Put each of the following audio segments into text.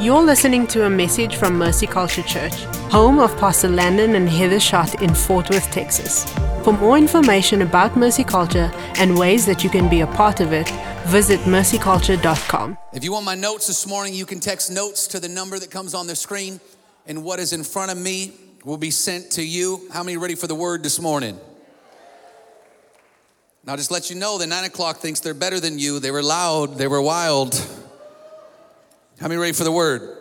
You're listening to a message from Mercy Culture Church, home of Pastor Landon and Heather Schott in Fort Worth, Texas. For more information about Mercy Culture and ways that you can be a part of it, visit mercyculture.com. If you want my notes this morning, you can text notes to the number that comes on the screen, and what is in front of me will be sent to you. How many ready for the word this morning? Now, just let you know the nine o'clock thinks they're better than you. They were loud, they were wild. How many ready for the word?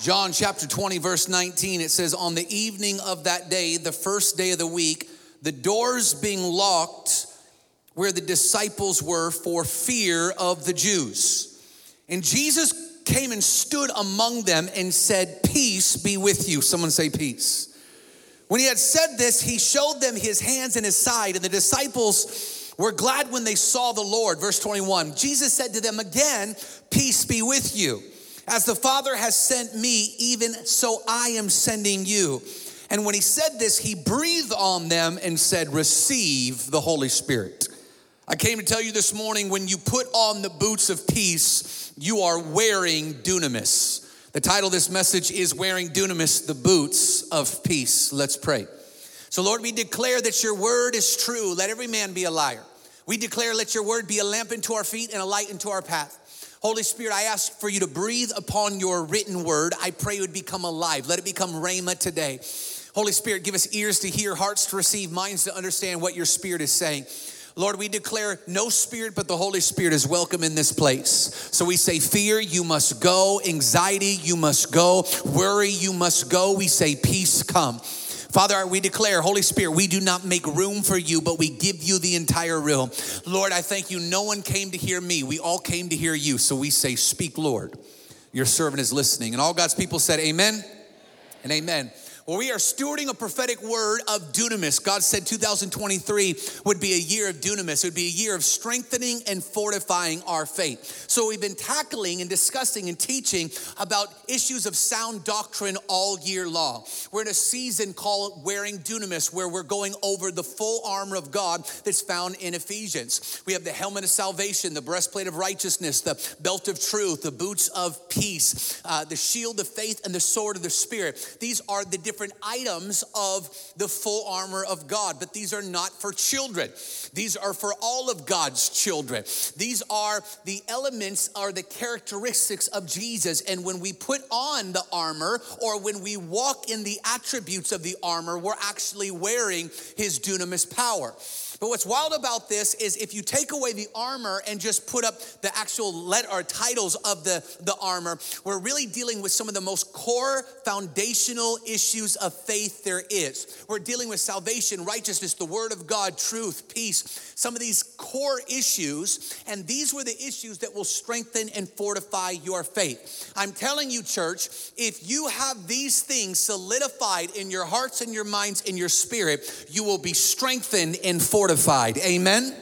John chapter 20, verse 19, it says, On the evening of that day, the first day of the week, the doors being locked where the disciples were for fear of the Jews. And Jesus came and stood among them and said, Peace be with you. Someone say, Peace. When he had said this, he showed them his hands and his side, and the disciples were glad when they saw the Lord. Verse 21 Jesus said to them again, Peace be with you. As the Father has sent me, even so I am sending you. And when he said this, he breathed on them and said, Receive the Holy Spirit. I came to tell you this morning when you put on the boots of peace, you are wearing dunamis. The title of this message is Wearing Dunamis, the Boots of Peace. Let's pray. So, Lord, we declare that your word is true. Let every man be a liar. We declare, let your word be a lamp into our feet and a light into our path. Holy Spirit, I ask for you to breathe upon your written word. I pray it would become alive. Let it become rhema today. Holy Spirit, give us ears to hear, hearts to receive, minds to understand what your spirit is saying. Lord, we declare no spirit but the Holy Spirit is welcome in this place. So we say, fear, you must go. Anxiety, you must go. Worry, you must go. We say, peace, come. Father, we declare, Holy Spirit, we do not make room for you, but we give you the entire room. Lord, I thank you. No one came to hear me. We all came to hear you. So we say, Speak, Lord. Your servant is listening. And all God's people said, Amen and amen. Well, we are stewarding a prophetic word of dunamis. God said 2023 would be a year of dunamis. It would be a year of strengthening and fortifying our faith. So we've been tackling and discussing and teaching about issues of sound doctrine all year long. We're in a season called wearing dunamis, where we're going over the full armor of God that's found in Ephesians. We have the helmet of salvation, the breastplate of righteousness, the belt of truth, the boots of peace, uh, the shield of faith, and the sword of the Spirit. These are the different items of the full armor of God, but these are not for children. These are for all of God's children. These are the elements, are the characteristics of Jesus. And when we put on the armor or when we walk in the attributes of the armor, we're actually wearing his dunamis power. But what's wild about this is if you take away the armor and just put up the actual let or titles of the, the armor, we're really dealing with some of the most core foundational issues of faith there is. We're dealing with salvation, righteousness, the word of God, truth, peace, some of these core issues, and these were the issues that will strengthen and fortify your faith. I'm telling you, church, if you have these things solidified in your hearts and your minds and your spirit, you will be strengthened and fortified fortified. Amen?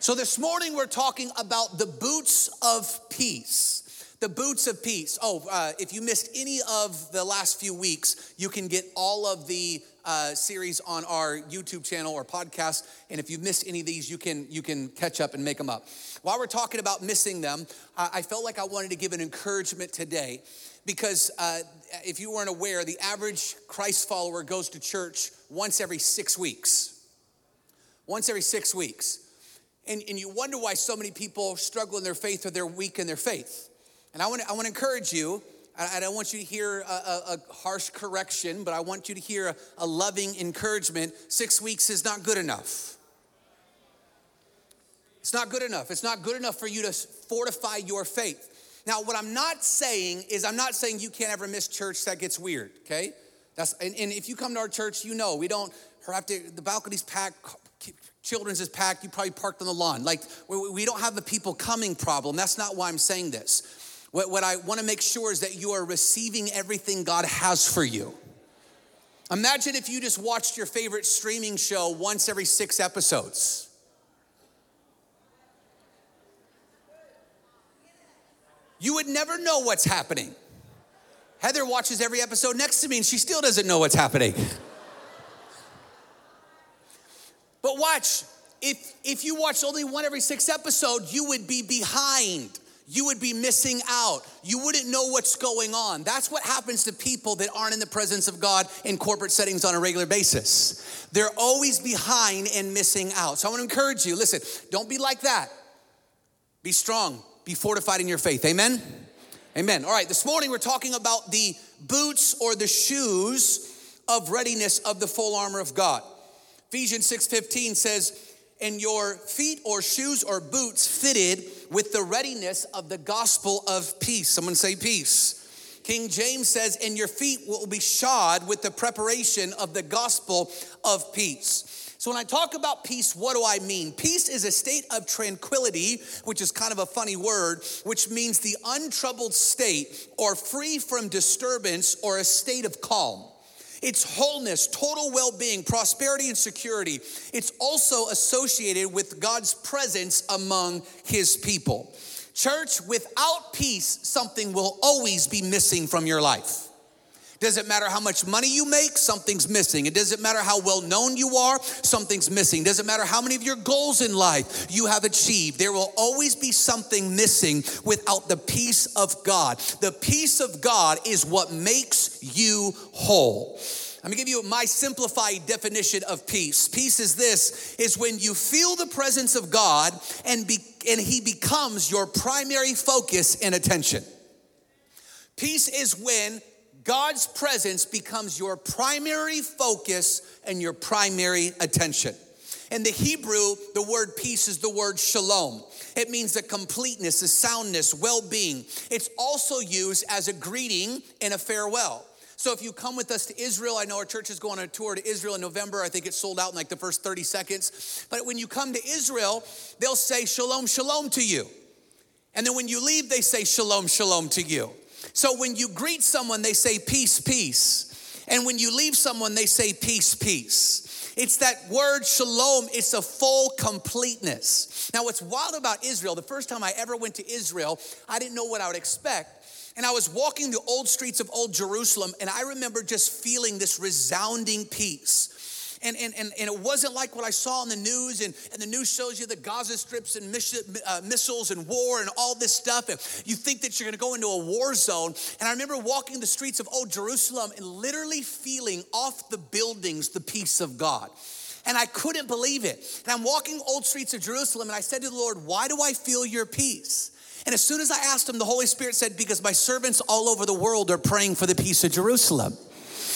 So this morning we're talking about the boots of peace. The boots of peace. Oh, uh, if you missed any of the last few weeks, you can get all of the uh, series on our YouTube channel or podcast. And if you've missed any of these, you can you can catch up and make them up. While we're talking about missing them, I, I felt like I wanted to give an encouragement today because uh, if you weren't aware, the average Christ follower goes to church once every six weeks once every six weeks. And, and you wonder why so many people struggle in their faith or they're weak in their faith. And I want to, I want to encourage you. I, I don't want you to hear a, a, a, harsh correction, but I want you to hear a, a loving encouragement. Six weeks is not good enough. It's not good enough. It's not good enough for you to fortify your faith. Now, what I'm not saying is, I'm not saying you can't ever miss church that gets weird, okay? That's, and, and if you come to our church, you know we don't have to, the balcony's packed, children's is packed, you probably parked on the lawn. Like, we don't have the people coming problem. That's not why I'm saying this. What, what I want to make sure is that you are receiving everything God has for you. Imagine if you just watched your favorite streaming show once every six episodes. You would never know what's happening. Heather watches every episode next to me and she still doesn't know what's happening. But watch, if if you watch only one every six episode, you would be behind. you would be missing out. You wouldn't know what's going on. That's what happens to people that aren't in the presence of God in corporate settings on a regular basis. They're always behind and missing out. So I want to encourage you listen, don't be like that. Be strong, be fortified in your faith. Amen? Amen. All right, this morning we're talking about the boots or the shoes of readiness of the full armor of God. Ephesians 6:15 says, "And your feet or shoes or boots fitted with the readiness of the gospel of peace." Someone say peace. King James says, "And your feet will be shod with the preparation of the gospel of peace." So, when I talk about peace, what do I mean? Peace is a state of tranquility, which is kind of a funny word, which means the untroubled state or free from disturbance or a state of calm. It's wholeness, total well being, prosperity, and security. It's also associated with God's presence among his people. Church, without peace, something will always be missing from your life. Doesn't matter how much money you make, something's missing. It doesn't matter how well known you are, something's missing. Doesn't matter how many of your goals in life you have achieved, there will always be something missing without the peace of God. The peace of God is what makes you whole. Let me give you my simplified definition of peace. Peace is this is when you feel the presence of God and be, and he becomes your primary focus and attention. Peace is when God's presence becomes your primary focus and your primary attention. In the Hebrew, the word peace is the word shalom. It means the completeness, the soundness, well being. It's also used as a greeting and a farewell. So if you come with us to Israel, I know our church is going on a tour to Israel in November. I think it's sold out in like the first 30 seconds. But when you come to Israel, they'll say shalom, shalom to you. And then when you leave, they say shalom, shalom to you. So when you greet someone, they say peace, peace. And when you leave someone, they say peace, peace. It's that word shalom, it's a full completeness. Now, what's wild about Israel, the first time I ever went to Israel, I didn't know what I would expect. And I was walking the old streets of Old Jerusalem, and I remember just feeling this resounding peace. And, and, and, and it wasn't like what I saw on the news, and, and the news shows you the Gaza strips and uh, missiles and war and all this stuff. And you think that you're gonna go into a war zone. And I remember walking the streets of Old Jerusalem and literally feeling off the buildings the peace of God and I couldn't believe it. And I'm walking old streets of Jerusalem, and I said to the Lord, Why do I feel your peace? And as soon as I asked him, the Holy Spirit said, Because my servants all over the world are praying for the peace of Jerusalem.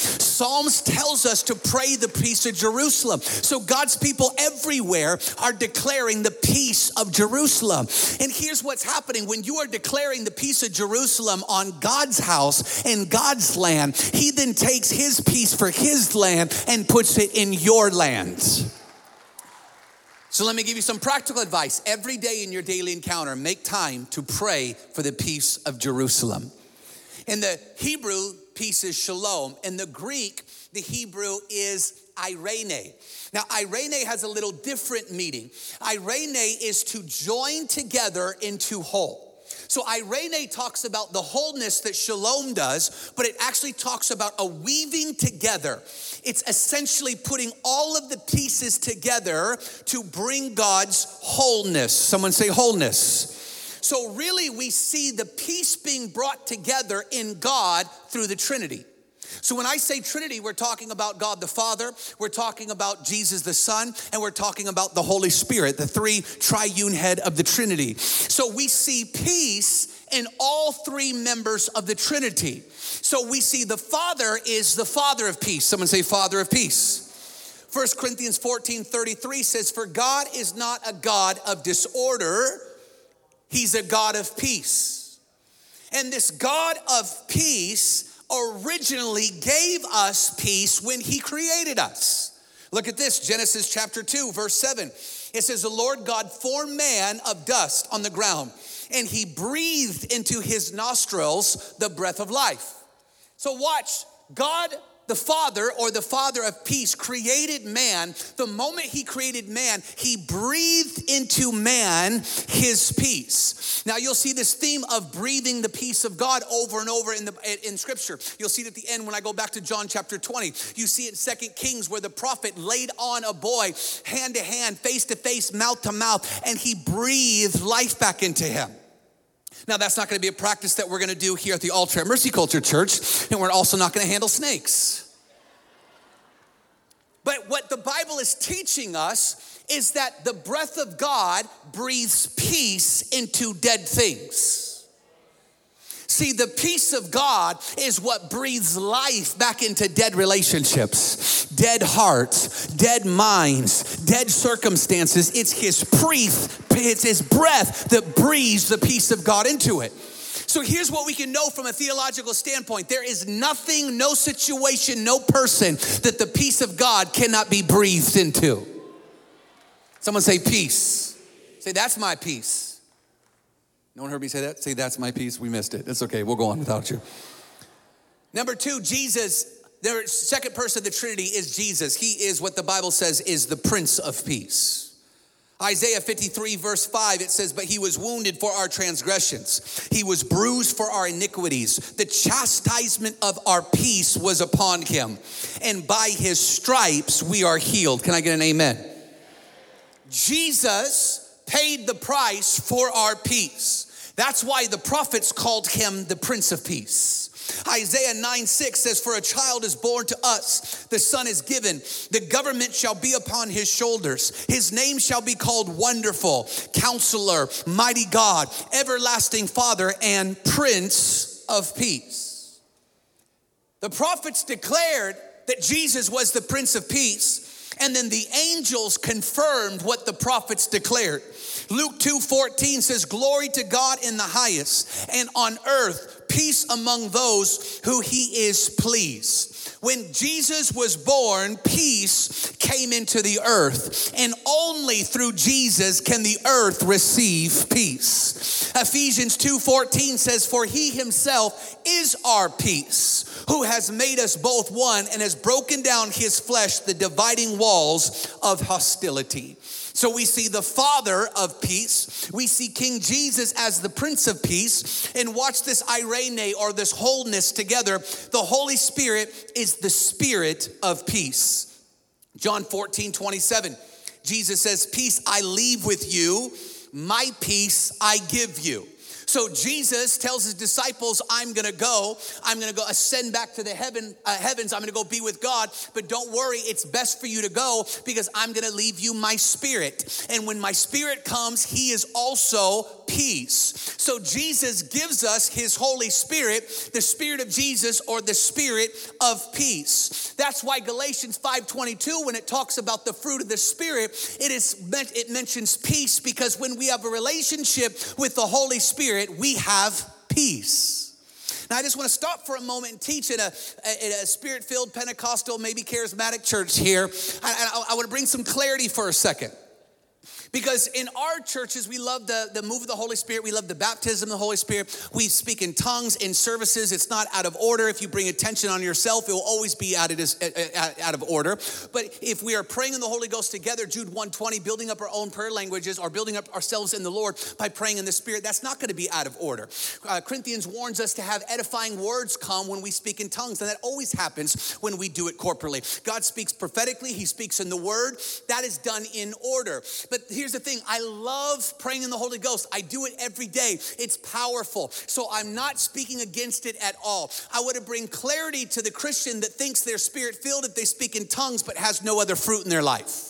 Psalms tells us to pray the peace of Jerusalem. So God's people everywhere are declaring the peace of Jerusalem. And here's what's happening when you are declaring the peace of Jerusalem on God's house and God's land, He then takes His peace for His land and puts it in your land. So let me give you some practical advice. Every day in your daily encounter, make time to pray for the peace of Jerusalem. In the Hebrew, peace is shalom. In the Greek, the Hebrew is irene. Now, irene has a little different meaning. Irene is to join together into whole. So Irene talks about the wholeness that shalom does, but it actually talks about a weaving together. It's essentially putting all of the pieces together to bring God's wholeness. Someone say wholeness. So, really, we see the peace being brought together in God through the Trinity. So, when I say Trinity, we're talking about God the Father, we're talking about Jesus the Son, and we're talking about the Holy Spirit, the three triune head of the Trinity. So, we see peace in all three members of the Trinity. So, we see the Father is the Father of peace. Someone say, Father of peace. 1 Corinthians 14 33 says, For God is not a God of disorder He's a God of peace. And this God of peace originally gave us peace when He created us. Look at this Genesis chapter 2, verse 7. It says, The Lord God formed man of dust on the ground, and He breathed into his nostrils the breath of life. So, watch, God the Father or the Father of peace created man, the moment he created man, he breathed into man his peace. Now you'll see this theme of breathing the peace of God over and over in the in scripture. You'll see it at the end when I go back to John chapter 20. You see it in Second Kings where the prophet laid on a boy hand to hand, face to face, mouth to mouth, and he breathed life back into him. Now, that's not going to be a practice that we're going to do here at the Altar at Mercy Culture Church, and we're also not going to handle snakes. But what the Bible is teaching us is that the breath of God breathes peace into dead things. See, the peace of God is what breathes life back into dead relationships, dead hearts, dead minds, dead circumstances. It's His breath, it's His breath that breathes the peace of God into it. So here's what we can know from a theological standpoint there is nothing, no situation, no person that the peace of God cannot be breathed into. Someone say, peace. Say, that's my peace. No one heard me say that? Say, that's my piece. We missed it. It's okay. We'll go on without you. Number two, Jesus, the second person of the Trinity is Jesus. He is what the Bible says is the Prince of Peace. Isaiah 53, verse 5, it says, But he was wounded for our transgressions, he was bruised for our iniquities. The chastisement of our peace was upon him, and by his stripes we are healed. Can I get an amen? Jesus paid the price for our peace. That's why the prophets called him the Prince of Peace. Isaiah 9 6 says, For a child is born to us, the son is given, the government shall be upon his shoulders. His name shall be called Wonderful, Counselor, Mighty God, Everlasting Father, and Prince of Peace. The prophets declared that Jesus was the Prince of Peace. And then the angels confirmed what the prophets declared. Luke 2 14 says, Glory to God in the highest, and on earth, peace among those who he is pleased. When Jesus was born, peace came into the earth, and only through Jesus can the earth receive peace. Ephesians 2:14 says, "For he himself is our peace, who has made us both one and has broken down his flesh the dividing walls of hostility." So we see the Father of peace. We see King Jesus as the Prince of Peace. And watch this irene or this wholeness together. The Holy Spirit is the Spirit of peace. John 14, 27. Jesus says, Peace I leave with you, my peace I give you. So Jesus tells his disciples, I'm gonna go, I'm gonna go ascend back to the heaven, uh, heavens, I'm gonna go be with God, but don't worry, it's best for you to go because I'm gonna leave you my spirit. And when my spirit comes, he is also peace. So Jesus gives us his Holy Spirit, the Spirit of Jesus or the Spirit of peace. That's why Galatians 5:22, when it talks about the fruit of the Spirit, it is meant it mentions peace because when we have a relationship with the Holy Spirit, Spirit, we have peace. Now, I just want to stop for a moment and teach in a, in a spirit filled Pentecostal, maybe charismatic church here. I, I, I want to bring some clarity for a second. Because in our churches, we love the, the move of the Holy Spirit. We love the baptism of the Holy Spirit. We speak in tongues in services. It's not out of order. If you bring attention on yourself, it will always be out of, out of order. But if we are praying in the Holy Ghost together, Jude 120, building up our own prayer languages or building up ourselves in the Lord by praying in the Spirit, that's not going to be out of order. Uh, Corinthians warns us to have edifying words come when we speak in tongues. And that always happens when we do it corporately. God speaks prophetically, He speaks in the Word. That is done in order. But here's the thing I love praying in the Holy Ghost. I do it every day. It's powerful. So I'm not speaking against it at all. I want to bring clarity to the Christian that thinks they're spirit filled if they speak in tongues but has no other fruit in their life.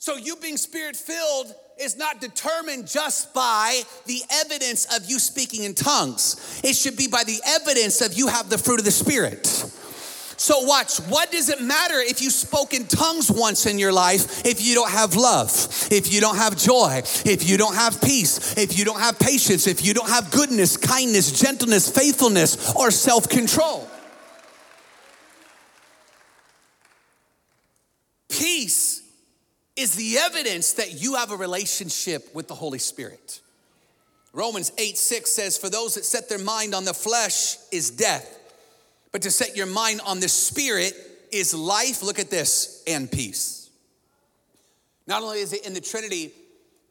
So, you being spirit filled is not determined just by the evidence of you speaking in tongues. It should be by the evidence of you have the fruit of the Spirit. So, watch, what does it matter if you spoke in tongues once in your life if you don't have love, if you don't have joy, if you don't have peace, if you don't have patience, if you don't have goodness, kindness, gentleness, faithfulness, or self control? Peace is the evidence that you have a relationship with the Holy Spirit. Romans 8 6 says, For those that set their mind on the flesh is death but to set your mind on the Spirit is life, look at this, and peace. Not only is it in the Trinity,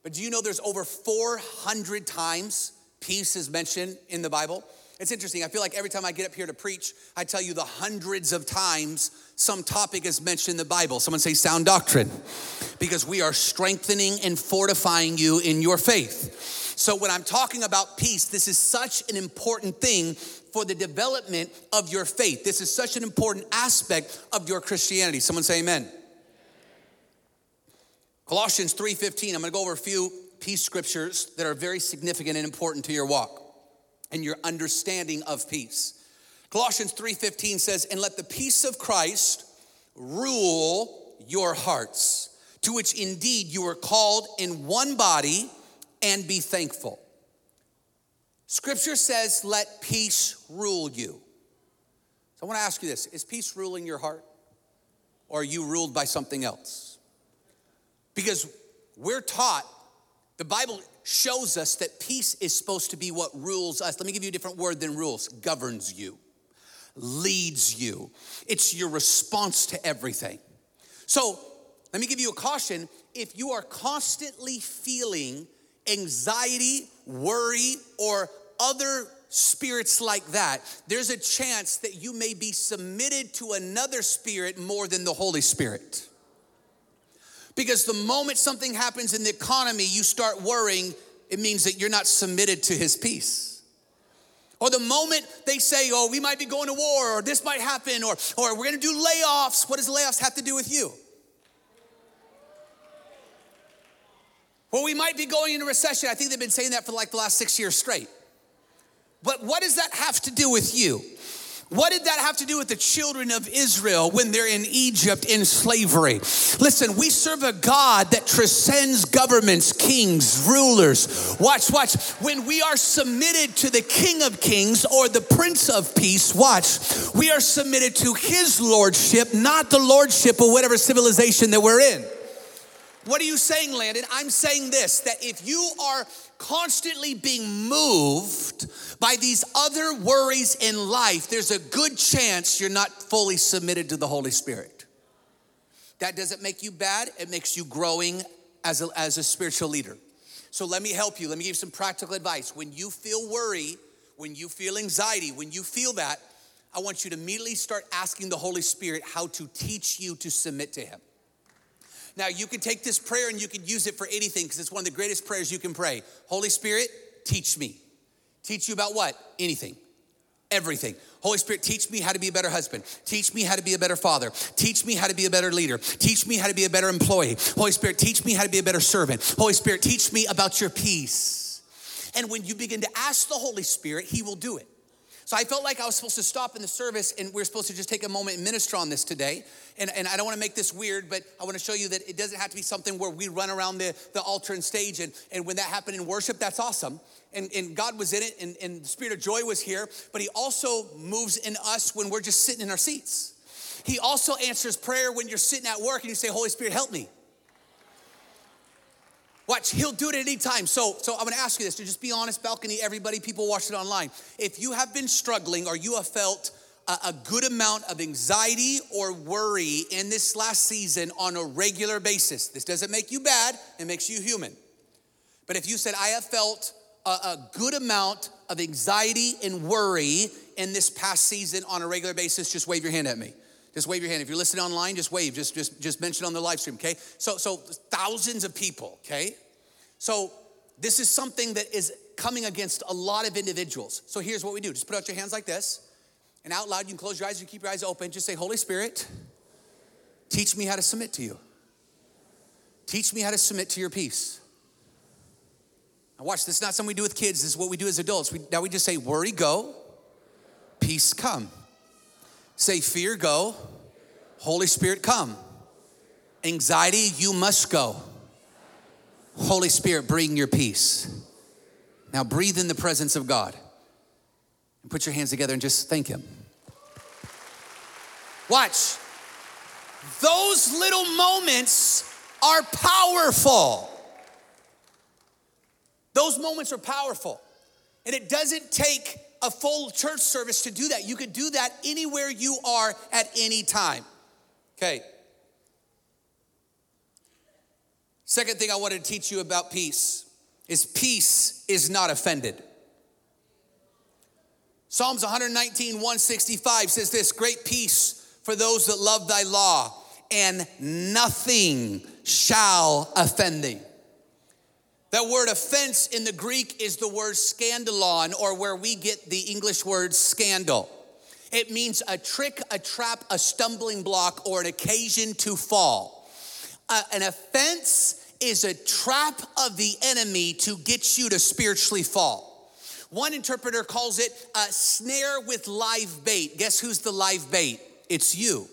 but do you know there's over 400 times peace is mentioned in the Bible? It's interesting. I feel like every time I get up here to preach, I tell you the hundreds of times some topic is mentioned in the Bible. Someone say sound doctrine, because we are strengthening and fortifying you in your faith. So, when I'm talking about peace, this is such an important thing for the development of your faith. This is such an important aspect of your Christianity. Someone say amen. Colossians 3:15. I'm going to go over a few peace scriptures that are very significant and important to your walk and your understanding of peace. Colossians 3:15 says, "And let the peace of Christ rule your hearts, to which indeed you were called in one body, and be thankful." Scripture says, "Let peace rule you." So I want to ask you this, is peace ruling your heart or are you ruled by something else? Because we're taught the Bible shows us that peace is supposed to be what rules us. Let me give you a different word than rules governs you, leads you. It's your response to everything. So let me give you a caution. If you are constantly feeling anxiety, worry, or other spirits like that, there's a chance that you may be submitted to another spirit more than the Holy Spirit. Because the moment something happens in the economy, you start worrying, it means that you're not submitted to his peace. Or the moment they say, oh, we might be going to war, or this might happen, or, or we're gonna do layoffs, what does layoffs have to do with you? Well, we might be going into recession. I think they've been saying that for like the last six years straight. But what does that have to do with you? What did that have to do with the children of Israel when they're in Egypt in slavery? Listen, we serve a God that transcends governments, kings, rulers. Watch, watch. When we are submitted to the King of Kings or the Prince of Peace, watch, we are submitted to his lordship, not the lordship of whatever civilization that we're in. What are you saying, Landon? I'm saying this that if you are constantly being moved by these other worries in life, there's a good chance you're not fully submitted to the Holy Spirit. That doesn't make you bad, it makes you growing as a, as a spiritual leader. So let me help you. Let me give you some practical advice. When you feel worry, when you feel anxiety, when you feel that, I want you to immediately start asking the Holy Spirit how to teach you to submit to Him. Now, you can take this prayer and you can use it for anything because it's one of the greatest prayers you can pray. Holy Spirit, teach me. Teach you about what? Anything. Everything. Holy Spirit, teach me how to be a better husband. Teach me how to be a better father. Teach me how to be a better leader. Teach me how to be a better employee. Holy Spirit, teach me how to be a better servant. Holy Spirit, teach me about your peace. And when you begin to ask the Holy Spirit, He will do it. So I felt like I was supposed to stop in the service and we are supposed to just take a moment and minister on this today. And, and I don't want to make this weird, but I want to show you that it doesn't have to be something where we run around the, the altar and stage. And, and when that happened in worship, that's awesome. And, and God was in it and, and the spirit of joy was here, but He also moves in us when we're just sitting in our seats. He also answers prayer when you're sitting at work and you say, Holy Spirit, help me. Watch, he'll do it at any time. So, so I'm gonna ask you this to just be honest, balcony, everybody, people watching online. If you have been struggling or you have felt a, a good amount of anxiety or worry in this last season on a regular basis, this doesn't make you bad, it makes you human. But if you said, I have felt a, a good amount of anxiety and worry in this past season on a regular basis, just wave your hand at me. Just wave your hand. If you're listening online, just wave. Just, just, just mention on the live stream, okay? So, so thousands of people, okay? So this is something that is coming against a lot of individuals. So here's what we do. Just put out your hands like this. And out loud, you can close your eyes, you keep your eyes open. Just say, Holy Spirit, teach me how to submit to you. Teach me how to submit to your peace. Now watch, this is not something we do with kids. This is what we do as adults. We, now we just say, worry, go, peace, come. Say, fear, go. Holy Spirit, come. Anxiety, you must go. Holy Spirit, bring your peace. Now breathe in the presence of God and put your hands together and just thank Him. Watch. Those little moments are powerful. Those moments are powerful. And it doesn't take a full church service to do that. You could do that anywhere you are at any time. Okay. Second thing I wanted to teach you about peace is peace is not offended. Psalms 119, 165 says this great peace for those that love thy law, and nothing shall offend thee. That word offense in the Greek is the word scandalon, or where we get the English word scandal. It means a trick, a trap, a stumbling block, or an occasion to fall. Uh, an offense is a trap of the enemy to get you to spiritually fall. One interpreter calls it a snare with live bait. Guess who's the live bait? It's you.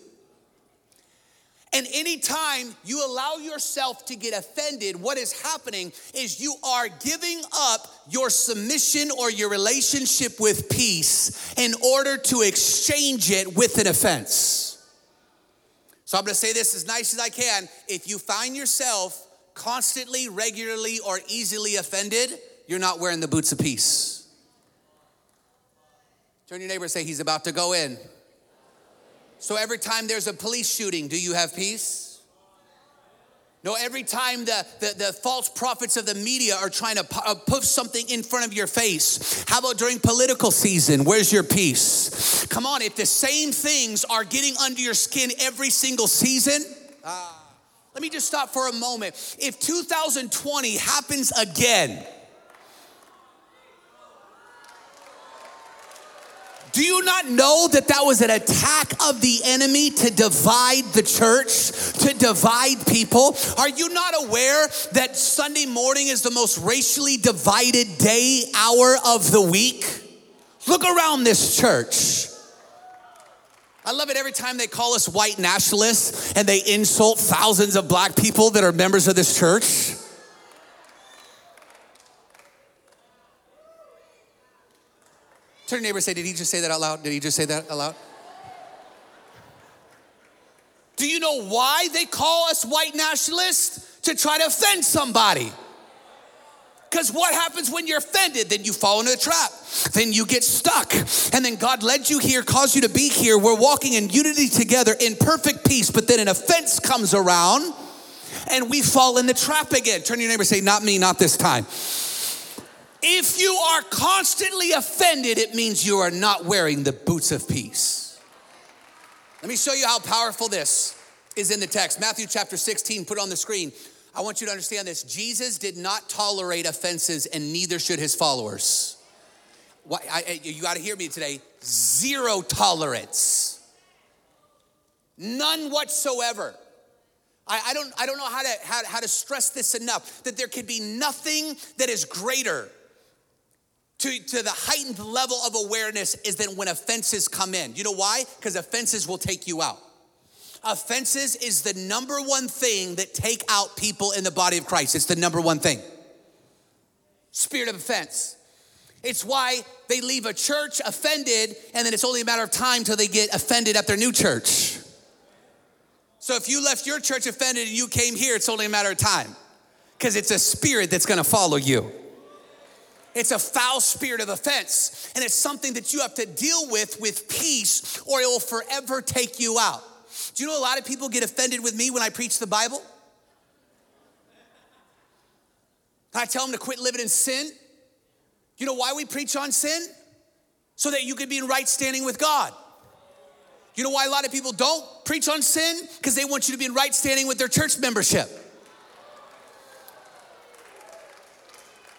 And anytime you allow yourself to get offended, what is happening is you are giving up your submission or your relationship with peace in order to exchange it with an offense. So I'm gonna say this as nice as I can. If you find yourself constantly, regularly, or easily offended, you're not wearing the boots of peace. Turn your neighbor and say, He's about to go in. So every time there's a police shooting, do you have peace? No, every time the, the, the, false prophets of the media are trying to uh, put something in front of your face. How about during political season? Where's your peace? Come on, if the same things are getting under your skin every single season, uh, let me just stop for a moment. If 2020 happens again, Do you not know that that was an attack of the enemy to divide the church, to divide people? Are you not aware that Sunday morning is the most racially divided day, hour of the week? Look around this church. I love it every time they call us white nationalists and they insult thousands of black people that are members of this church. Turn to your neighbor say, Did he just say that out loud? Did he just say that out loud? Do you know why they call us white nationalists? To try to offend somebody. Because what happens when you're offended? Then you fall into a trap. Then you get stuck. And then God led you here, caused you to be here. We're walking in unity together in perfect peace. But then an offense comes around and we fall in the trap again. Turn to your neighbor say, Not me, not this time. If you are constantly offended, it means you are not wearing the boots of peace. Let me show you how powerful this is in the text. Matthew chapter 16, put on the screen. I want you to understand this. Jesus did not tolerate offenses, and neither should his followers. Why, I, you got to hear me today. Zero tolerance, none whatsoever. I, I, don't, I don't know how to, how, how to stress this enough that there could be nothing that is greater to, to the heightened level of awareness is that when offenses come in. You know why? Because offenses will take you out. Offenses is the number one thing that take out people in the body of Christ. It's the number one thing. Spirit of offense. It's why they leave a church offended, and then it's only a matter of time till they get offended at their new church. So if you left your church offended and you came here, it's only a matter of time because it's a spirit that's gonna follow you. It's a foul spirit of offense, and it's something that you have to deal with with peace, or it will forever take you out. Do you know a lot of people get offended with me when I preach the Bible? I tell them to quit living in sin. You know why we preach on sin? So that you can be in right standing with God. You know why a lot of people don't preach on sin? Because they want you to be in right standing with their church membership.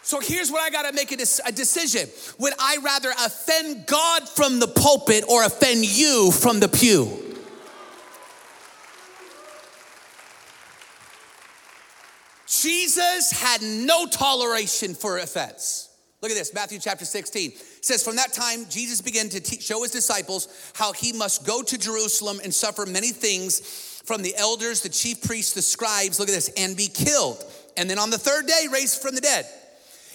So here's what I got to make a, a decision. Would I rather offend God from the pulpit or offend you from the pew? Jesus had no toleration for offense. Look at this, Matthew chapter 16. It says, From that time, Jesus began to teach, show his disciples how he must go to Jerusalem and suffer many things from the elders, the chief priests, the scribes, look at this, and be killed. And then on the third day, raised from the dead.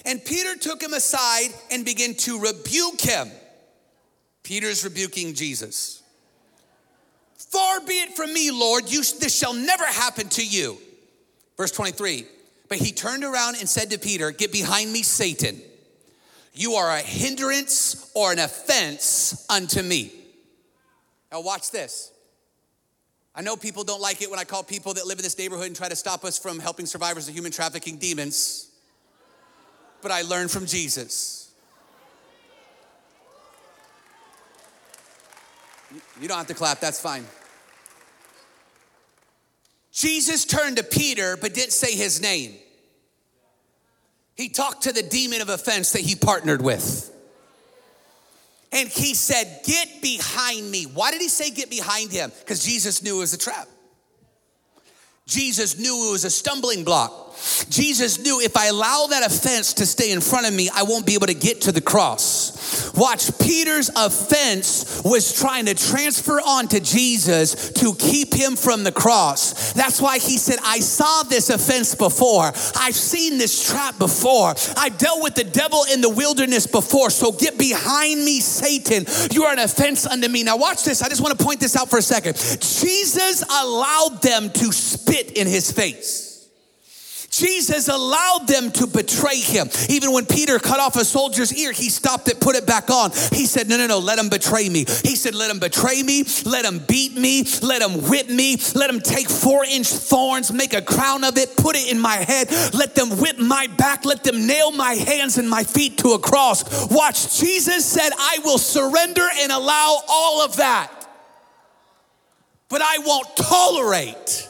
And Peter took him aside and began to rebuke him. Peter's rebuking Jesus. Far be it from me, Lord, you, this shall never happen to you. Verse 23. But he turned around and said to Peter, Get behind me, Satan. You are a hindrance or an offense unto me. Now, watch this. I know people don't like it when I call people that live in this neighborhood and try to stop us from helping survivors of human trafficking demons but I learned from Jesus. You don't have to clap, that's fine. Jesus turned to Peter but didn't say his name. He talked to the demon of offense that he partnered with. And he said, Get behind me. Why did he say get behind him? Because Jesus knew it was a trap. Jesus knew it was a stumbling block. Jesus knew if I allow that offense to stay in front of me, I won't be able to get to the cross. Watch, Peter's offense was trying to transfer onto Jesus to keep him from the cross. That's why he said, I saw this offense before. I've seen this trap before. I've dealt with the devil in the wilderness before. So get behind me, Satan. You are an offense unto me. Now, watch this. I just want to point this out for a second. Jesus allowed them to spit in his face. Jesus allowed them to betray him. Even when Peter cut off a soldier's ear, he stopped it, put it back on. He said, No, no, no, let him betray me. He said, Let him betray me, let him beat me, let him whip me, let him take four inch thorns, make a crown of it, put it in my head, let them whip my back, let them nail my hands and my feet to a cross. Watch, Jesus said, I will surrender and allow all of that, but I won't tolerate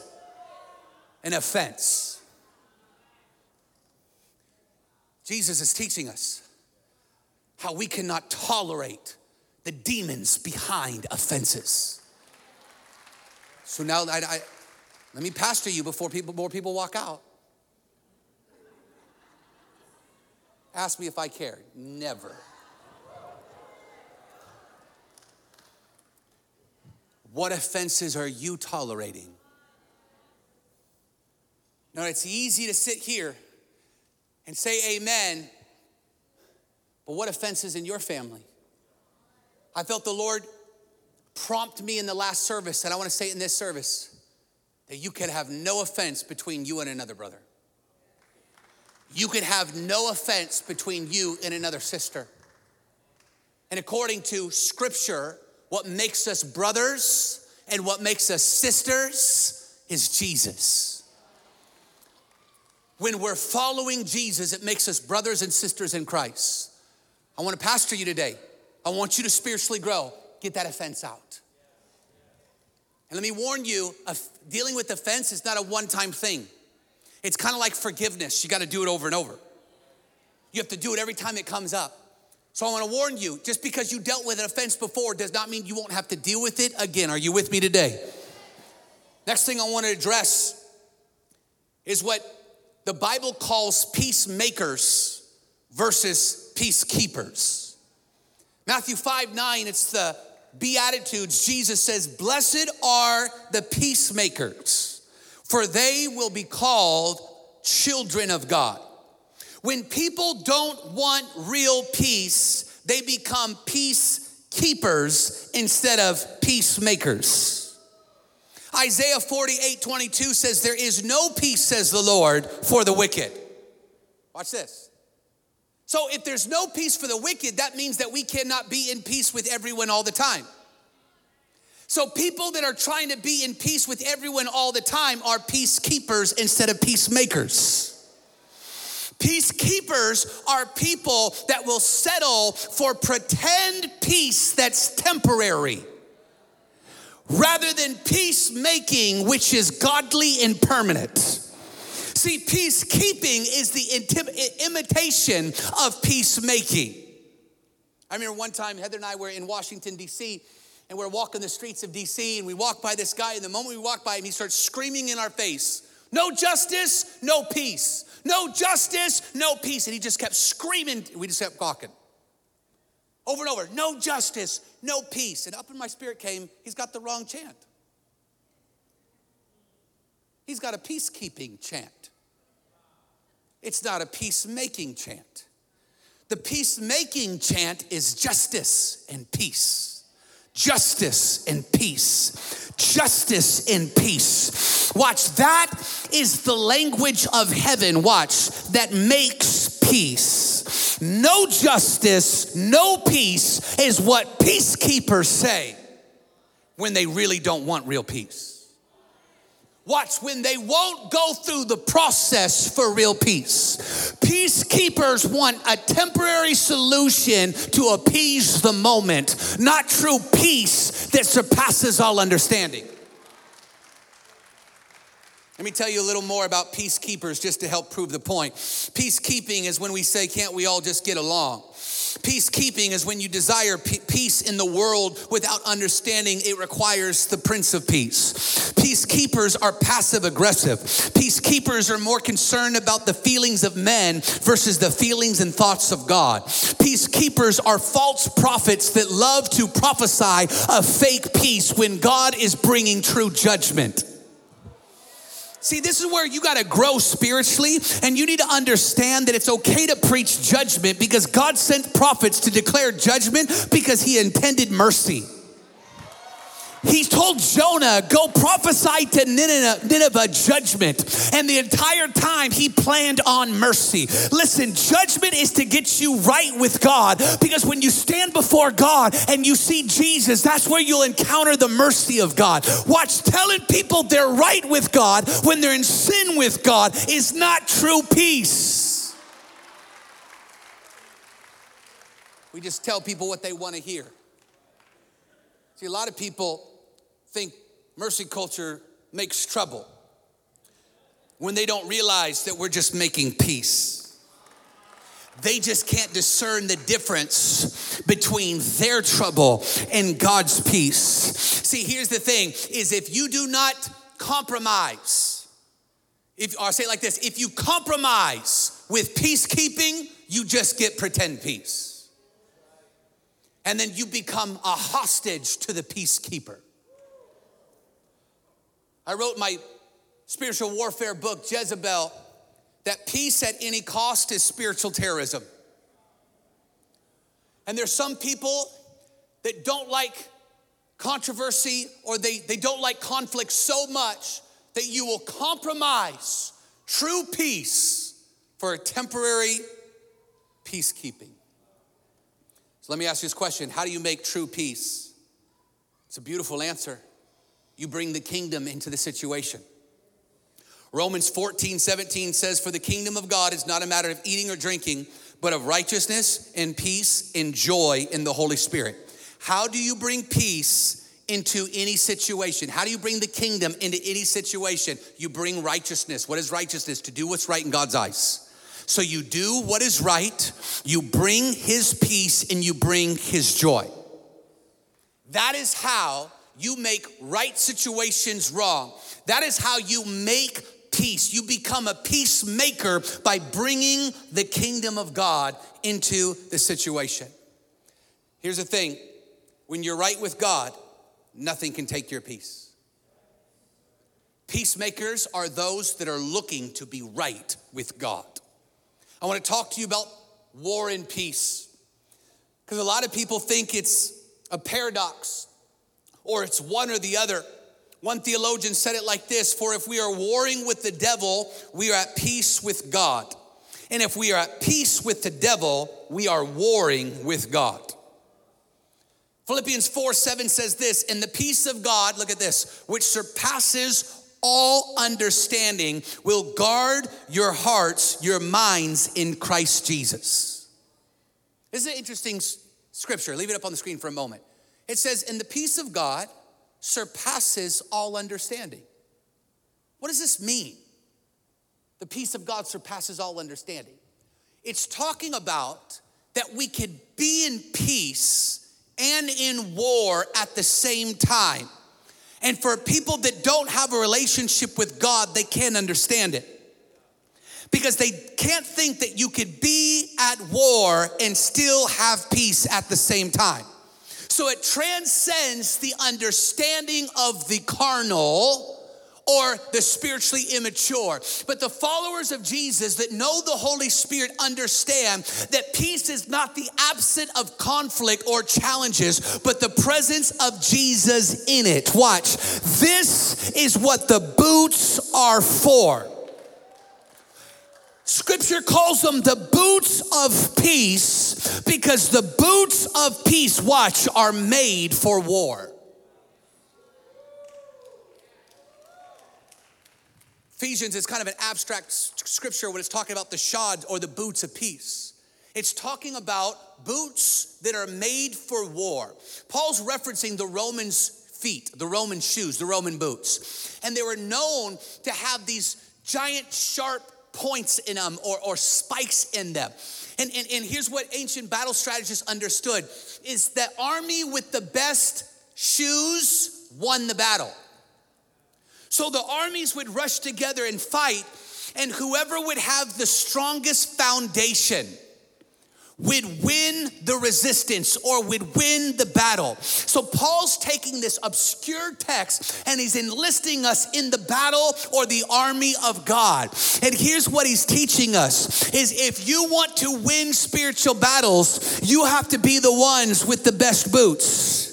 an offense. Jesus is teaching us how we cannot tolerate the demons behind offenses. So now I, I, let me pastor you before people, more people walk out. Ask me if I care. Never. What offenses are you tolerating? Now, it's easy to sit here and say amen. But what offenses in your family? I felt the Lord prompt me in the last service, and I want to say it in this service that you can have no offense between you and another brother. You can have no offense between you and another sister. And according to scripture, what makes us brothers and what makes us sisters is Jesus. When we're following Jesus, it makes us brothers and sisters in Christ. I want to pastor you today. I want you to spiritually grow. Get that offense out. And let me warn you, dealing with offense is not a one time thing. It's kind of like forgiveness. You got to do it over and over. You have to do it every time it comes up. So I want to warn you just because you dealt with an offense before does not mean you won't have to deal with it again. Are you with me today? Next thing I want to address is what the Bible calls peacemakers versus peacekeepers. Matthew 5 9, it's the Beatitudes. Jesus says, Blessed are the peacemakers, for they will be called children of God. When people don't want real peace, they become peacekeepers instead of peacemakers. Isaiah 48 22 says, There is no peace, says the Lord, for the wicked. Watch this. So, if there's no peace for the wicked, that means that we cannot be in peace with everyone all the time. So, people that are trying to be in peace with everyone all the time are peacekeepers instead of peacemakers. Peacekeepers are people that will settle for pretend peace that's temporary rather than peacemaking, which is godly and permanent. See, peacekeeping is the imitation of peacemaking. I remember one time Heather and I were in Washington, D.C., and we're walking the streets of D.C., and we walk by this guy, and the moment we walk by him, he starts screaming in our face, No justice, no peace. No justice, no peace. And he just kept screaming. We just kept walking. Over and over, no justice, no peace. And up in my spirit came, he's got the wrong chant. He's got a peacekeeping chant. It's not a peacemaking chant. The peacemaking chant is justice and peace. Justice and peace. Justice and peace. Watch, that is the language of heaven. Watch, that makes peace no justice, no peace is what peacekeepers say when they really don't want real peace. Watch when they won't go through the process for real peace. Peacekeepers want a temporary solution to appease the moment, not true peace that surpasses all understanding. Let me tell you a little more about peacekeepers just to help prove the point. Peacekeeping is when we say, can't we all just get along? Peacekeeping is when you desire peace in the world without understanding it requires the Prince of Peace. Peacekeepers are passive aggressive. Peacekeepers are more concerned about the feelings of men versus the feelings and thoughts of God. Peacekeepers are false prophets that love to prophesy a fake peace when God is bringing true judgment. See, this is where you got to grow spiritually, and you need to understand that it's okay to preach judgment because God sent prophets to declare judgment because He intended mercy. He told Jonah, go prophesy to Nineveh, Nineveh, judgment. And the entire time he planned on mercy. Listen, judgment is to get you right with God because when you stand before God and you see Jesus, that's where you'll encounter the mercy of God. Watch, telling people they're right with God when they're in sin with God is not true peace. We just tell people what they want to hear. See, a lot of people think mercy culture makes trouble when they don't realize that we're just making peace. They just can't discern the difference between their trouble and God's peace. See, here's the thing is if you do not compromise, if or say it like this, if you compromise with peacekeeping, you just get pretend peace. And then you become a hostage to the peacekeeper. I wrote my spiritual warfare book, Jezebel, that peace at any cost is spiritual terrorism. And there's some people that don't like controversy or they, they don't like conflict so much that you will compromise true peace for a temporary peacekeeping. So let me ask you this question How do you make true peace? It's a beautiful answer you bring the kingdom into the situation. Romans 14, 17 says, For the kingdom of God is not a matter of eating or drinking, but of righteousness and peace and joy in the Holy Spirit. How do you bring peace into any situation? How do you bring the kingdom into any situation? You bring righteousness. What is righteousness? To do what's right in God's eyes. So you do what is right, you bring his peace, and you bring his joy. That is how you make right situations wrong. That is how you make peace. You become a peacemaker by bringing the kingdom of God into the situation. Here's the thing when you're right with God, nothing can take your peace. Peacemakers are those that are looking to be right with God. I want to talk to you about war and peace because a lot of people think it's a paradox or it's one or the other. One theologian said it like this For if we are warring with the devil, we are at peace with God. And if we are at peace with the devil, we are warring with God. Philippians 4 7 says this, and the peace of God, look at this, which surpasses all understanding, will guard your hearts, your minds in Christ Jesus. This is an interesting scripture. Leave it up on the screen for a moment. It says, and the peace of God surpasses all understanding. What does this mean? The peace of God surpasses all understanding. It's talking about that we could be in peace and in war at the same time. And for people that don't have a relationship with God, they can't understand it. Because they can't think that you could be at war and still have peace at the same time. So it transcends the understanding of the carnal or the spiritually immature. But the followers of Jesus that know the Holy Spirit understand that peace is not the absence of conflict or challenges, but the presence of Jesus in it. Watch, this is what the boots are for. Scripture calls them the boots of peace because the boots of peace, watch, are made for war. Ephesians is kind of an abstract scripture when it's talking about the shod or the boots of peace. It's talking about boots that are made for war. Paul's referencing the Romans' feet, the Roman shoes, the Roman boots. And they were known to have these giant, sharp points in them or, or spikes in them. And, and, and here's what ancient battle strategists understood is that army with the best shoes won the battle. So the armies would rush together and fight, and whoever would have the strongest foundation would win the resistance or would win the battle. So Paul's taking this obscure text and he's enlisting us in the battle or the army of God. And here's what he's teaching us is if you want to win spiritual battles, you have to be the ones with the best boots.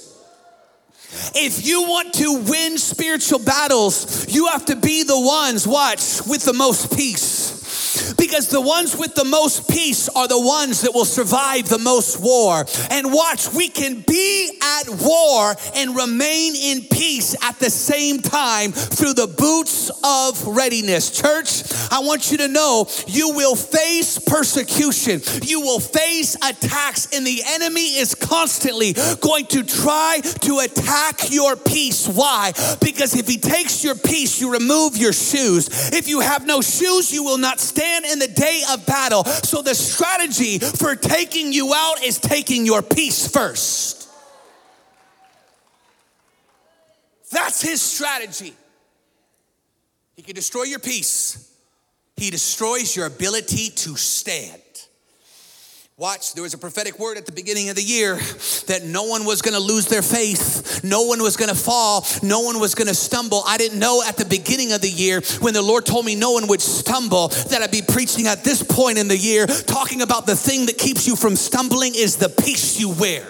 If you want to win spiritual battles, you have to be the ones, watch, with the most peace. Because the ones with the most peace are the ones that will survive the most war. And watch, we can be at war and remain in peace at the same time through the boots of readiness. Church, I want you to know you will face persecution, you will face attacks, and the enemy is constantly going to try to attack your peace. Why? Because if he takes your peace, you remove your shoes. If you have no shoes, you will not stand stand in the day of battle. So the strategy for taking you out is taking your peace first. That's his strategy. He can destroy your peace, he destroys your ability to stand. Watch, there was a prophetic word at the beginning of the year that no one was gonna lose their faith, no one was gonna fall, no one was gonna stumble. I didn't know at the beginning of the year when the Lord told me no one would stumble that I'd be preaching at this point in the year talking about the thing that keeps you from stumbling is the peace you wear.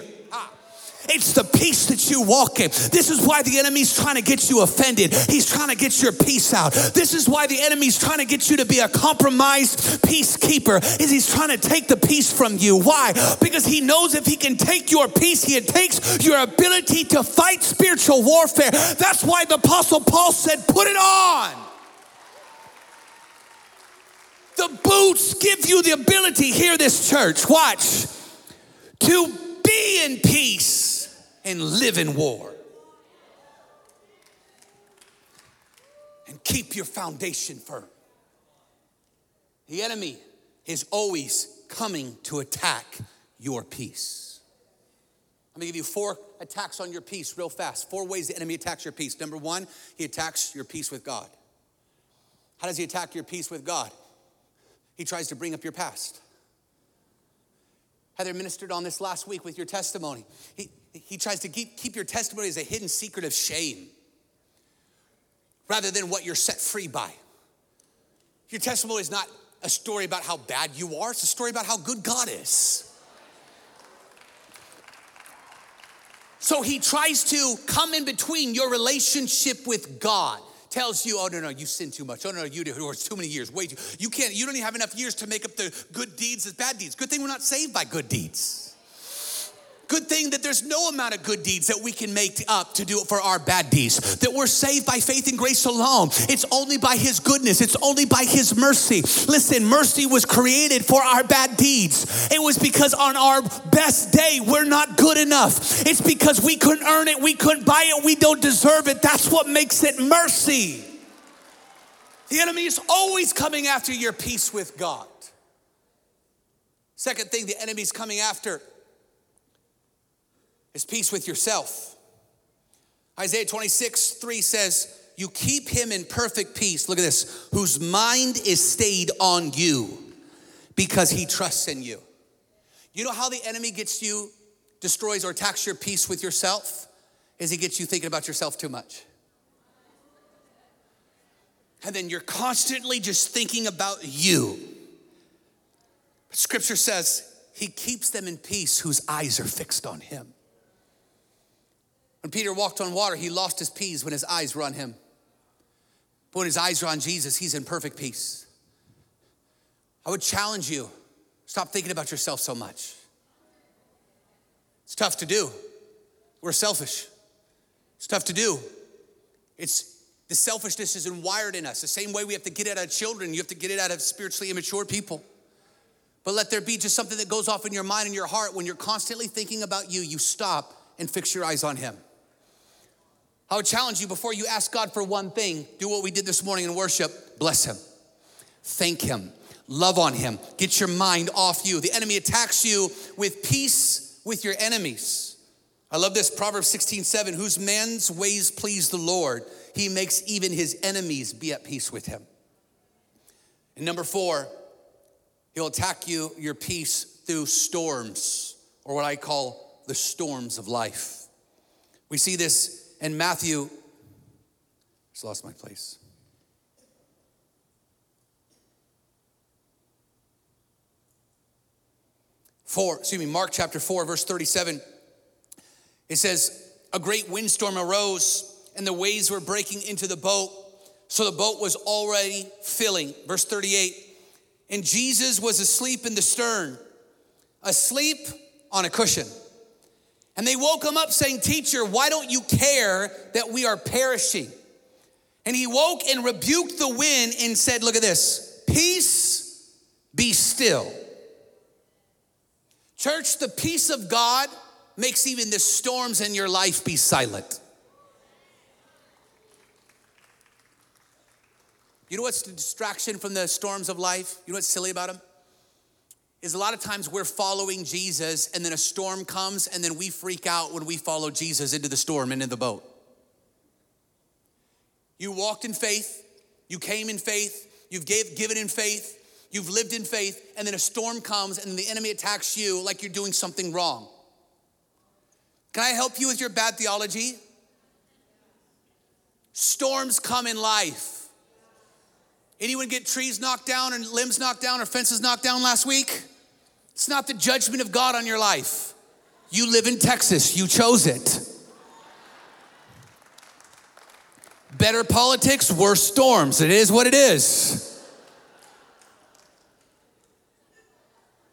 It's the peace that you walk in. This is why the enemy's trying to get you offended. He's trying to get your peace out. This is why the enemy's trying to get you to be a compromised peacekeeper. Is he's trying to take the peace from you. Why? Because he knows if he can take your peace, he takes your ability to fight spiritual warfare. That's why the apostle Paul said, "Put it on." The boots give you the ability, hear this church, watch, to be in peace and live in war. And keep your foundation firm. The enemy is always coming to attack your peace. Let me give you four attacks on your peace real fast. Four ways the enemy attacks your peace. Number one, he attacks your peace with God. How does he attack your peace with God? He tries to bring up your past. Heather ministered on this last week with your testimony. He, he tries to keep, keep your testimony as a hidden secret of shame rather than what you're set free by. Your testimony is not a story about how bad you are, it's a story about how good God is. So he tries to come in between your relationship with God. Tells you, oh no, no, you sin too much. Oh no, no you do. It's too many years. Wait, you can't. You don't even have enough years to make up the good deeds as bad deeds. Good thing we're not saved by good deeds. Good thing that there's no amount of good deeds that we can make up to do it for our bad deeds. That we're saved by faith and grace alone. It's only by His goodness, it's only by His mercy. Listen, mercy was created for our bad deeds. It was because on our best day, we're not good enough. It's because we couldn't earn it, we couldn't buy it, we don't deserve it. That's what makes it mercy. The enemy is always coming after your peace with God. Second thing, the enemy's coming after is peace with yourself. Isaiah 26, 3 says, You keep him in perfect peace. Look at this, whose mind is stayed on you because he trusts in you. You know how the enemy gets you, destroys or attacks your peace with yourself? Is he gets you thinking about yourself too much. And then you're constantly just thinking about you. Scripture says he keeps them in peace whose eyes are fixed on him. When Peter walked on water, he lost his peace when his eyes were on him. But when his eyes are on Jesus, he's in perfect peace. I would challenge you stop thinking about yourself so much. It's tough to do. We're selfish. It's tough to do. It's The selfishness is wired in us. The same way we have to get it out of children, you have to get it out of spiritually immature people. But let there be just something that goes off in your mind and your heart when you're constantly thinking about you, you stop and fix your eyes on Him. I would challenge you before you ask God for one thing, do what we did this morning in worship bless Him, thank Him, love on Him, get your mind off you. The enemy attacks you with peace with your enemies. I love this Proverbs 16 7 whose man's ways please the Lord, he makes even his enemies be at peace with him. And number four, he'll attack you, your peace, through storms, or what I call the storms of life. We see this in Matthew. Just lost my place. Four, excuse me, Mark chapter 4, verse 37. It says, A great windstorm arose and the waves were breaking into the boat. So the boat was already filling. Verse 38 And Jesus was asleep in the stern, asleep on a cushion. And they woke him up saying, Teacher, why don't you care that we are perishing? And he woke and rebuked the wind and said, Look at this, peace, be still. Church, the peace of God makes even the storms in your life be silent. You know what's the distraction from the storms of life? You know what's silly about them? Is a lot of times we're following Jesus and then a storm comes and then we freak out when we follow Jesus into the storm and in the boat. You walked in faith, you came in faith, you've gave, given in faith, you've lived in faith, and then a storm comes and the enemy attacks you like you're doing something wrong. Can I help you with your bad theology? Storms come in life. Anyone get trees knocked down and limbs knocked down or fences knocked down last week? It's not the judgment of God on your life. You live in Texas, you chose it. Better politics, worse storms. It is what it is.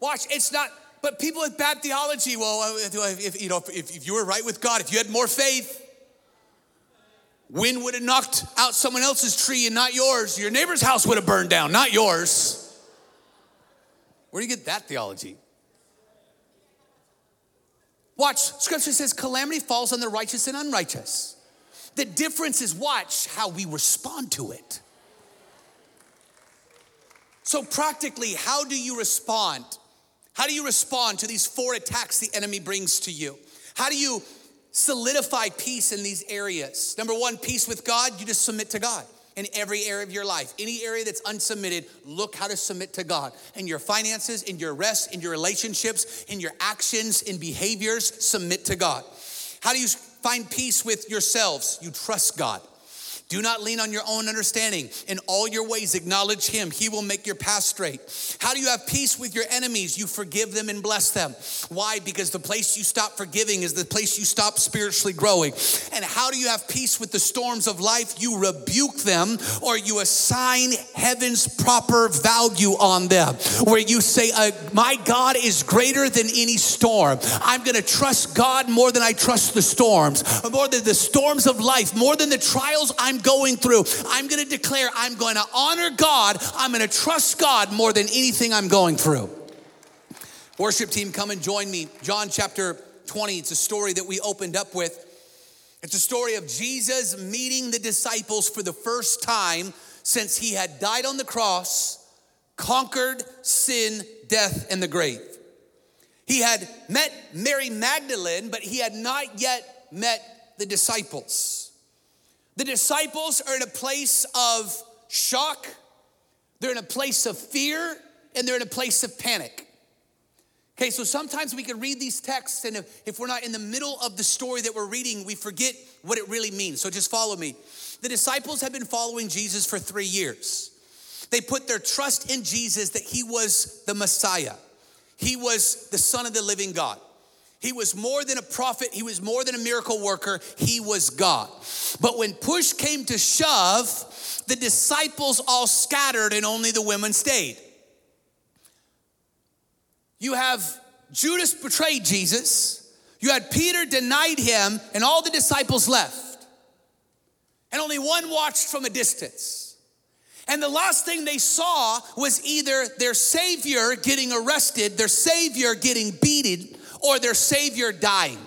Watch, it's not, but people with bad theology, well, uh, uh, if, you know, if, if you were right with God, if you had more faith, Wind would have knocked out someone else's tree and not yours. Your neighbor's house would have burned down, not yours. Where do you get that theology? Watch, scripture says calamity falls on the righteous and unrighteous. The difference is watch how we respond to it. So, practically, how do you respond? How do you respond to these four attacks the enemy brings to you? How do you solidify peace in these areas. Number one, peace with God, you just submit to God in every area of your life. Any area that's unsubmitted, look how to submit to God. In your finances, in your rest, in your relationships, in your actions, in behaviors, submit to God. How do you find peace with yourselves? You trust God. Do not lean on your own understanding. In all your ways, acknowledge Him. He will make your path straight. How do you have peace with your enemies? You forgive them and bless them. Why? Because the place you stop forgiving is the place you stop spiritually growing. And how do you have peace with the storms of life? You rebuke them or you assign heaven's proper value on them, where you say, uh, My God is greater than any storm. I'm going to trust God more than I trust the storms, more than the storms of life, more than the trials I'm I'm going through, I'm going to declare I'm going to honor God. I'm going to trust God more than anything I'm going through. Worship team, come and join me. John chapter 20, it's a story that we opened up with. It's a story of Jesus meeting the disciples for the first time since he had died on the cross, conquered sin, death, and the grave. He had met Mary Magdalene, but he had not yet met the disciples. The disciples are in a place of shock, they're in a place of fear, and they're in a place of panic. Okay, so sometimes we can read these texts, and if, if, we're not in the middle of the story that we're reading, we forget what it really means. So just follow me. The disciples have been following Jesus for three years. They put their trust in Jesus that he was the Messiah, he was the Son of the living God. He was more than a prophet, he was more than a miracle worker, he was God. But when push came to shove, the disciples all scattered and only the women stayed. You have Judas betrayed Jesus, you had Peter denied him, and all the disciples left. and only one watched from a distance. And the last thing they saw was either their Savior getting arrested, their Savior getting beaten, or their Savior dying.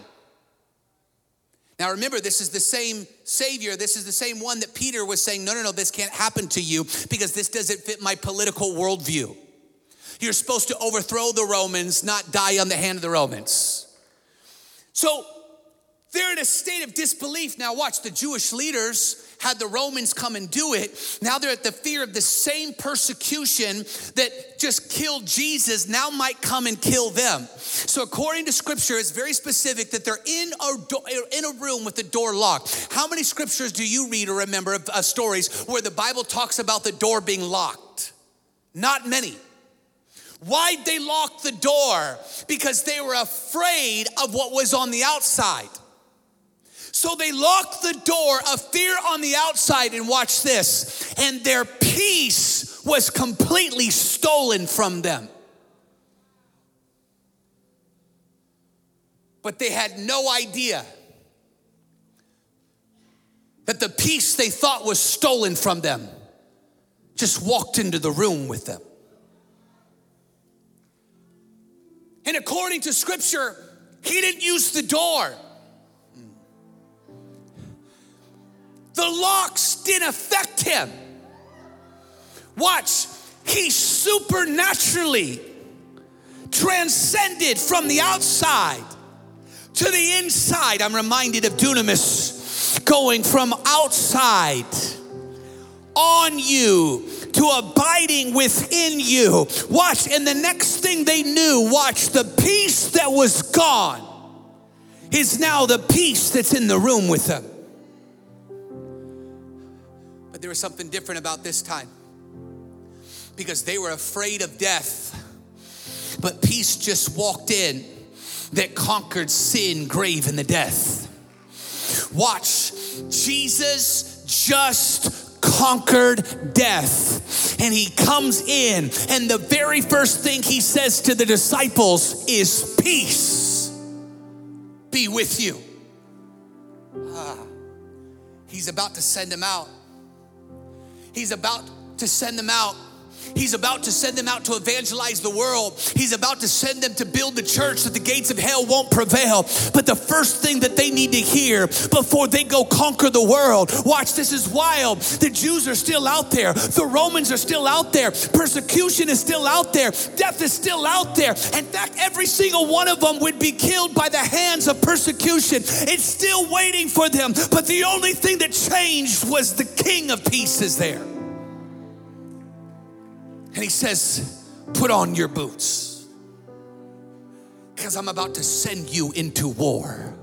Now remember, this is the same Savior. This is the same one that Peter was saying, no, no, no, this can't happen to you because this doesn't fit my political worldview. You're supposed to overthrow the Romans, not die on the hand of the Romans. So they're in a state of disbelief. Now, watch, the Jewish leaders had the Romans come and do it. Now they're at the fear of the same persecution that just killed Jesus, now might come and kill them. So, according to scripture, it's very specific that they're in a, do- in a room with the door locked. How many scriptures do you read or remember of stories where the Bible talks about the door being locked? Not many. Why'd they lock the door? Because they were afraid of what was on the outside. So they locked the door of fear on the outside, and watch this, and their peace was completely stolen from them. But they had no idea that the peace they thought was stolen from them just walked into the room with them. And according to scripture, he didn't use the door. The locks didn't affect him. Watch, he supernaturally transcended from the outside to the inside. I'm reminded of dunamis going from outside on you to abiding within you. Watch, and the next thing they knew, watch, the peace that was gone is now the peace that's in the room with them. But there was something different about this time because they were afraid of death. But peace just walked in that conquered sin, grave, and the death. Watch, Jesus just conquered death. And he comes in, and the very first thing he says to the disciples is, Peace be with you. Ah, he's about to send them out. He's about to send them out. He's about to send them out to evangelize the world. He's about to send them to build the church that the gates of hell won't prevail. But the first thing that they need to hear before they go conquer the world watch, this is wild. The Jews are still out there, the Romans are still out there, persecution is still out there, death is still out there. In fact, every single one of them would be killed by the hands of persecution. It's still waiting for them. But the only thing that changed was the King of Peace is there. And he says, Put on your boots because I'm about to send you into war.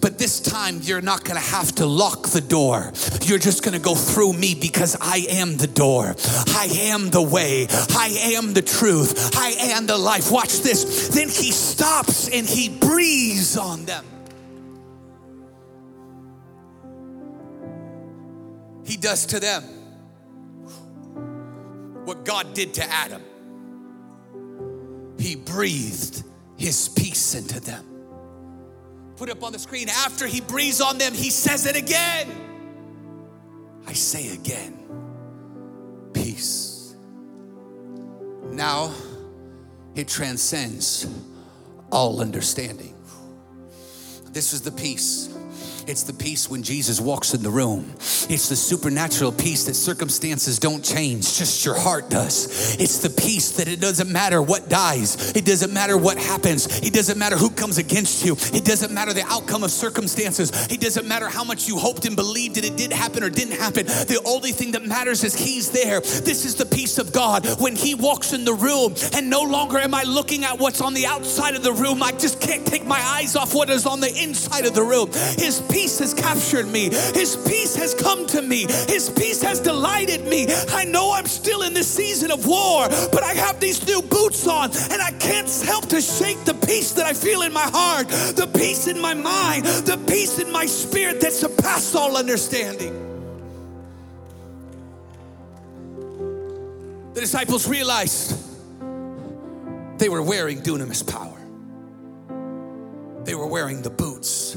But this time, you're not gonna have to lock the door. You're just gonna go through me because I am the door. I am the way. I am the truth. I am the life. Watch this. Then he stops and he breathes on them. He does to them what God did to Adam. He breathed his peace into them. Put up on the screen. After he breathes on them, he says it again. I say again, peace. Now it transcends all understanding. This is the peace it's the peace when Jesus walks in the room. It's the supernatural peace that circumstances don't change, just your heart does. It's the peace that it doesn't matter what dies, it doesn't matter what happens, it doesn't matter who comes against you, it doesn't matter the outcome of circumstances, it doesn't matter how much you hoped and believed that it did happen or didn't happen. The only thing that matters is He's there. This is the peace of God when He walks in the room, and no longer am I looking at what's on the outside of the room. I just can't take my eyes off what is on the inside of the room. His peace peace has captured me. His peace has come to me. His peace has delighted me. I know I'm still in this season of war, but I have these new boots on and I can't help to shake the peace that I feel in my heart, the peace in my mind, the peace in my spirit that surpasses all understanding. The disciples realized they were wearing dunamis power. They were wearing the boots